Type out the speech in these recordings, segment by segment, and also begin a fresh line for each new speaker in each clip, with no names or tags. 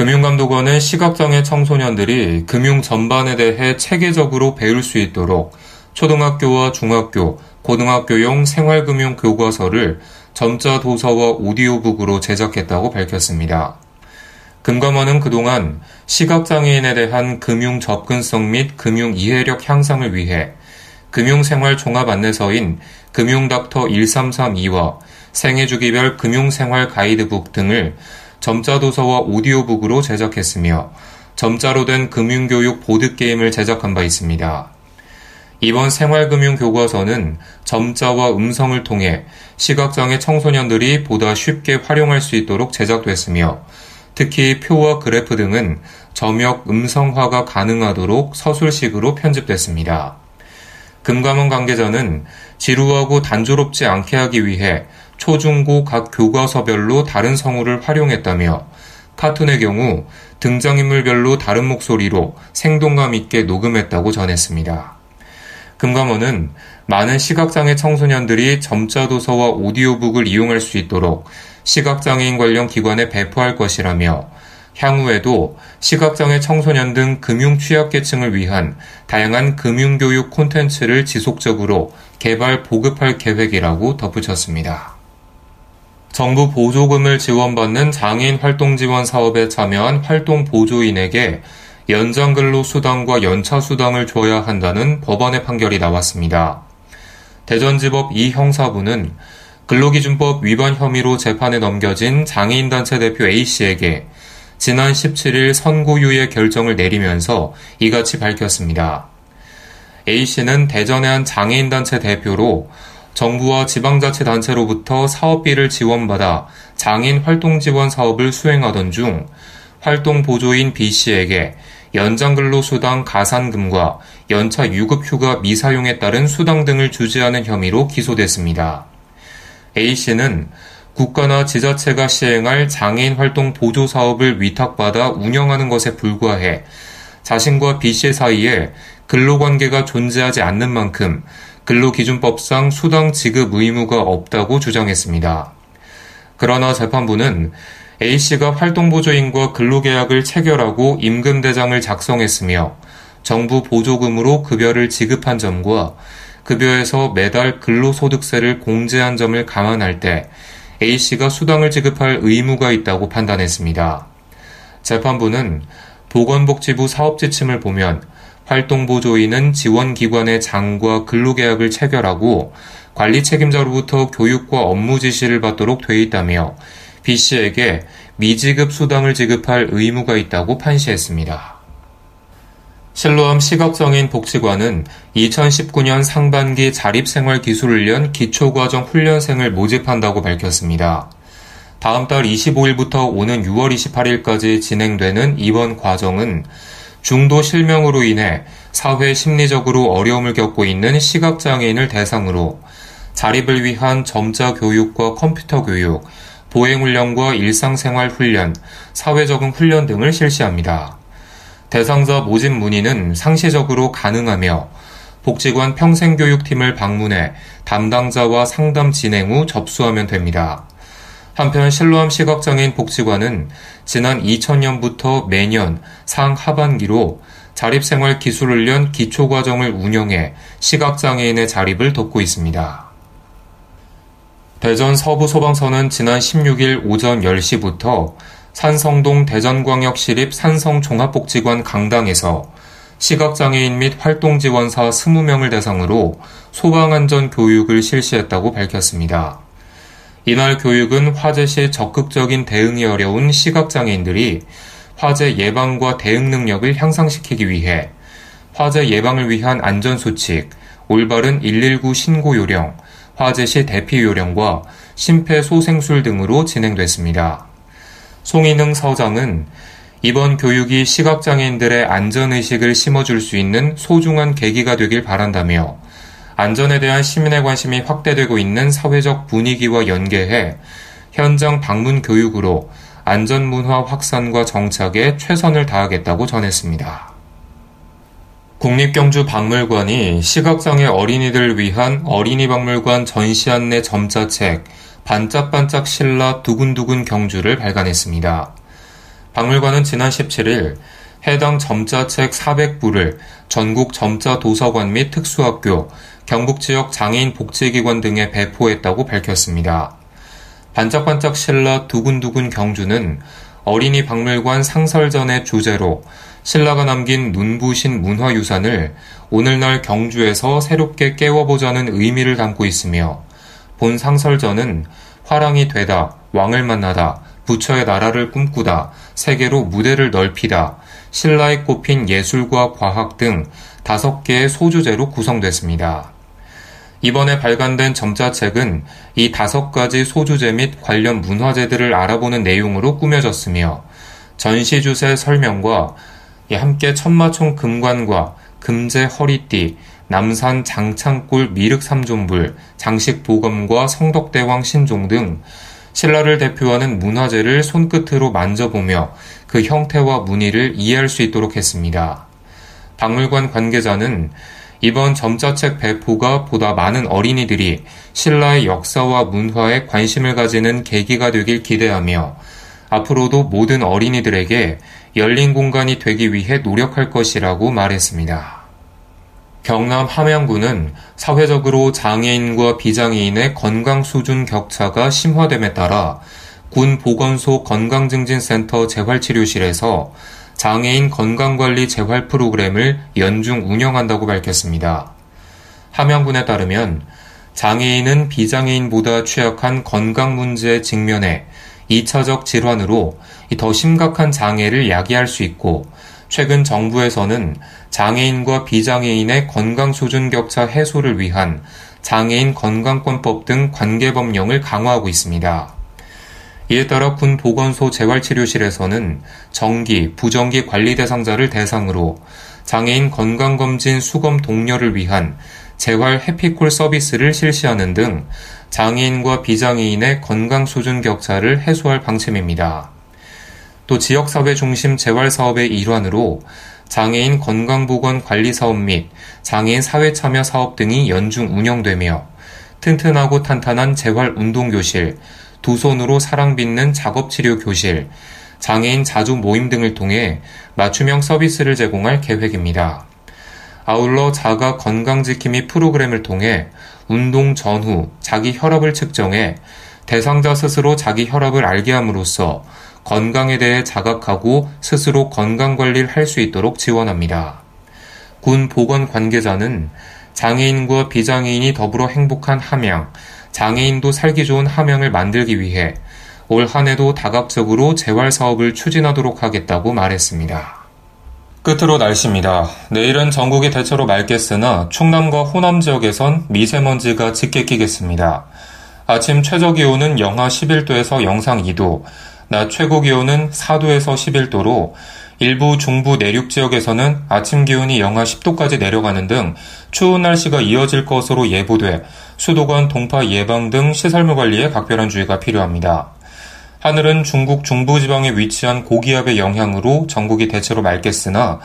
금융감독원은 시각장애 청소년들이 금융 전반에 대해 체계적으로 배울 수 있도록 초등학교와 중학교, 고등학교용 생활금융 교과서를 점자 도서와 오디오북으로 제작했다고 밝혔습니다. 금감원은 그동안 시각장애인에 대한 금융 접근성 및 금융 이해력 향상을 위해 금융생활 종합 안내서인 금융닥터 1332와 생애주기별 금융생활 가이드북 등을 점자 도서와 오디오북으로 제작했으며 점자로 된 금융교육 보드게임을 제작한 바 있습니다. 이번 생활금융교과서는 점자와 음성을 통해 시각장애 청소년들이 보다 쉽게 활용할 수 있도록 제작됐으며 특히 표와 그래프 등은 점역 음성화가 가능하도록 서술식으로 편집됐습니다. 금감원 관계자는 지루하고 단조롭지 않게 하기 위해 초중고 각 교과서별로 다른 성우를 활용했다며 카툰의 경우 등장인물별로 다른 목소리로 생동감 있게 녹음했다고 전했습니다. 금감원은 많은 시각장애 청소년들이 점자 도서와 오디오북을 이용할 수 있도록 시각장애인 관련 기관에 배포할 것이라며 향후에도 시각장애 청소년 등 금융 취약계층을 위한 다양한 금융교육 콘텐츠를 지속적으로 개발 보급할 계획이라고 덧붙였습니다. 정부 보조금을 지원받는 장애인 활동 지원 사업에 참여한 활동 보조인에게 연장 근로 수당과 연차 수당을 줘야 한다는 법원의 판결이 나왔습니다. 대전지법 이 형사부는 근로기준법 위반 혐의로 재판에 넘겨진 장애인단체 대표 A씨에게 지난 17일 선고유예 결정을 내리면서 이같이 밝혔습니다. A씨는 대전의 한 장애인단체 대표로 정부와 지방자치단체로부터 사업비를 지원받아 장애인 활동 지원 사업을 수행하던 중 활동 보조인 B씨에게 연장근로수당 가산금과 연차 유급휴가 미사용에 따른 수당 등을 주지하는 혐의로 기소됐습니다. A씨는 국가나 지자체가 시행할 장애인 활동 보조 사업을 위탁받아 운영하는 것에 불과해 자신과 B씨 사이에 근로관계가 존재하지 않는 만큼 근로기준법상 수당 지급 의무가 없다고 주장했습니다. 그러나 재판부는 A씨가 활동보조인과 근로계약을 체결하고 임금대장을 작성했으며 정부 보조금으로 급여를 지급한 점과 급여에서 매달 근로소득세를 공제한 점을 감안할 때 A씨가 수당을 지급할 의무가 있다고 판단했습니다. 재판부는 보건복지부 사업지침을 보면 활동보조인은 지원기관의 장과 근로계약을 체결하고 관리 책임자로부터 교육과 업무 지시를 받도록 돼 있다며 B씨에게 미지급 수당을 지급할 의무가 있다고 판시했습니다. 실로암 시각장애인 복지관은 2019년 상반기 자립생활기술훈련 기초과정 훈련생을 모집한다고 밝혔습니다. 다음 달 25일부터 오는 6월 28일까지 진행되는 이번 과정은 중도 실명으로 인해 사회 심리적으로 어려움을 겪고 있는 시각장애인을 대상으로 자립을 위한 점자 교육과 컴퓨터 교육, 보행훈련과 일상생활 훈련, 사회적응 훈련 등을 실시합니다. 대상자 모집 문의는 상시적으로 가능하며 복지관 평생교육팀을 방문해 담당자와 상담 진행 후 접수하면 됩니다. 한편 실로암 시각장애인 복지관은 지난 2000년부터 매년 상하반기로 자립생활 기술훈련 기초과정을 운영해 시각장애인의 자립을 돕고 있습니다. 대전 서부소방서는 지난 16일 오전 10시부터 산성동 대전광역시립 산성종합복지관 강당에서 시각장애인 및 활동지원사 20명을 대상으로 소방안전 교육을 실시했다고 밝혔습니다. 이날 교육은 화재 시 적극적인 대응이 어려운 시각장애인들이 화재 예방과 대응 능력을 향상시키기 위해 화재 예방을 위한 안전수칙, 올바른 119 신고 요령, 화재 시 대피 요령과 심폐소생술 등으로 진행됐습니다. 송인흥 서장은 이번 교육이 시각장애인들의 안전의식을 심어줄 수 있는 소중한 계기가 되길 바란다며 안전에 대한 시민의 관심이 확대되고 있는 사회적 분위기와 연계해 현장 방문 교육으로 안전 문화 확산과 정착에 최선을 다하겠다고 전했습니다. 국립경주박물관이 시각장애 어린이들을 위한 어린이 박물관 전시 안내 점자책 반짝반짝 신라 두근두근 경주를 발간했습니다. 박물관은 지난 17일 해당 점자책 400부를 전국 점자 도서관 및 특수학교, 경북 지역 장애인 복지기관 등에 배포했다고 밝혔습니다. 반짝반짝 신라 두근두근 경주는 어린이 박물관 상설전의 주제로 신라가 남긴 눈부신 문화유산을 오늘날 경주에서 새롭게 깨워보자는 의미를 담고 있으며 본 상설전은 화랑이 되다, 왕을 만나다, 부처의 나라를 꿈꾸다, 세계로 무대를 넓히다, 신라에 꼽힌 예술과 과학 등 다섯 개의 소주제로 구성됐습니다. 이번에 발간된 점자책은 이 다섯 가지 소주제 및 관련 문화재들을 알아보는 내용으로 꾸며졌으며 전시 주세 설명과 함께 천마총 금관과 금제 허리띠, 남산 장창골 미륵 삼존불, 장식 보검과 성덕대왕 신종 등 신라를 대표하는 문화재를 손끝으로 만져보며 그 형태와 무늬를 이해할 수 있도록 했습니다. 박물관 관계자는 이번 점자책 배포가 보다 많은 어린이들이 신라의 역사와 문화에 관심을 가지는 계기가 되길 기대하며 앞으로도 모든 어린이들에게 열린 공간이 되기 위해 노력할 것이라고 말했습니다. 경남 함양군은 사회적으로 장애인과 비장애인의 건강 수준 격차가 심화됨에 따라 군 보건소 건강증진센터 재활치료실에서 장애인 건강관리 재활 프로그램을 연중 운영한다고 밝혔습니다. 함양군에 따르면 장애인은 비장애인보다 취약한 건강 문제에 직면해 2차적 질환으로 더 심각한 장애를 야기할 수 있고 최근 정부에서는 장애인과 비장애인의 건강 수준 격차 해소를 위한 장애인 건강권법 등 관계 법령을 강화하고 있습니다. 이에 따라 군 보건소 재활치료실에서는 정기, 부정기 관리 대상자를 대상으로 장애인 건강검진 수검 동료를 위한 재활 해피콜 서비스를 실시하는 등 장애인과 비장애인의 건강 수준 격차를 해소할 방침입니다. 또 지역사회 중심 재활 사업의 일환으로 장애인 건강보건 관리 사업 및 장애인 사회 참여 사업 등이 연중 운영되며 튼튼하고 탄탄한 재활 운동교실, 두 손으로 사랑 빚는 작업치료 교실, 장애인 자주 모임 등을 통해 맞춤형 서비스를 제공할 계획입니다. 아울러 자가 건강지킴이 프로그램을 통해 운동 전후 자기 혈압을 측정해 대상자 스스로 자기 혈압을 알게 함으로써 건강에 대해 자각하고 스스로 건강 관리를 할 수 있도록 지원합니다. 군 보건 관계자는 장애인과 비장애인이 더불어 행복한 함양, 장애인도 살기 좋은 함양을 만들기 위해 올 한해도 다각적으로 재활 사업을 추진하도록 하겠다고 말했습니다. 끝으로 날씨입니다. 내일은 전국이 대체로 맑겠으나 충남과 호남 지역에선 미세먼지가 짙게 끼겠습니다. 아침 최저 기온은 영하 11도에서 영상 2도, 낮 최고 기온은 4도에서 11도로 일부 중부 내륙 지역에서는 아침 기온이 영하 10도까지 내려가는 등 추운 날씨가 이어질 것으로 예보돼 수도관 동파 예방 등 시설물 관리에 각별한 주의가 필요합니다. 하늘은 중국 중부지방에 위치한 고기압의 영향으로 전국이 대체로 맑겠으나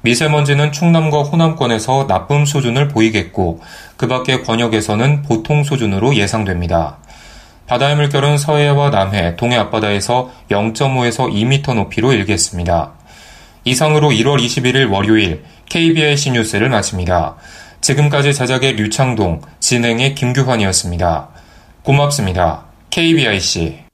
미세먼지는 충남과 호남권에서 나쁨 수준을 보이겠고 그 밖의 권역에서는 보통 수준으로 예상됩니다. 바다의 물결은 서해와 남해, 동해 앞바다에서 0.5에서 2m 높이로 일겠습니다. 이상으로 1월 21일 월요일 KBIC 뉴스를 마칩니다. 지금까지 제작의 류창동, 진행의 김규환이었습니다. 고맙습니다. KBIC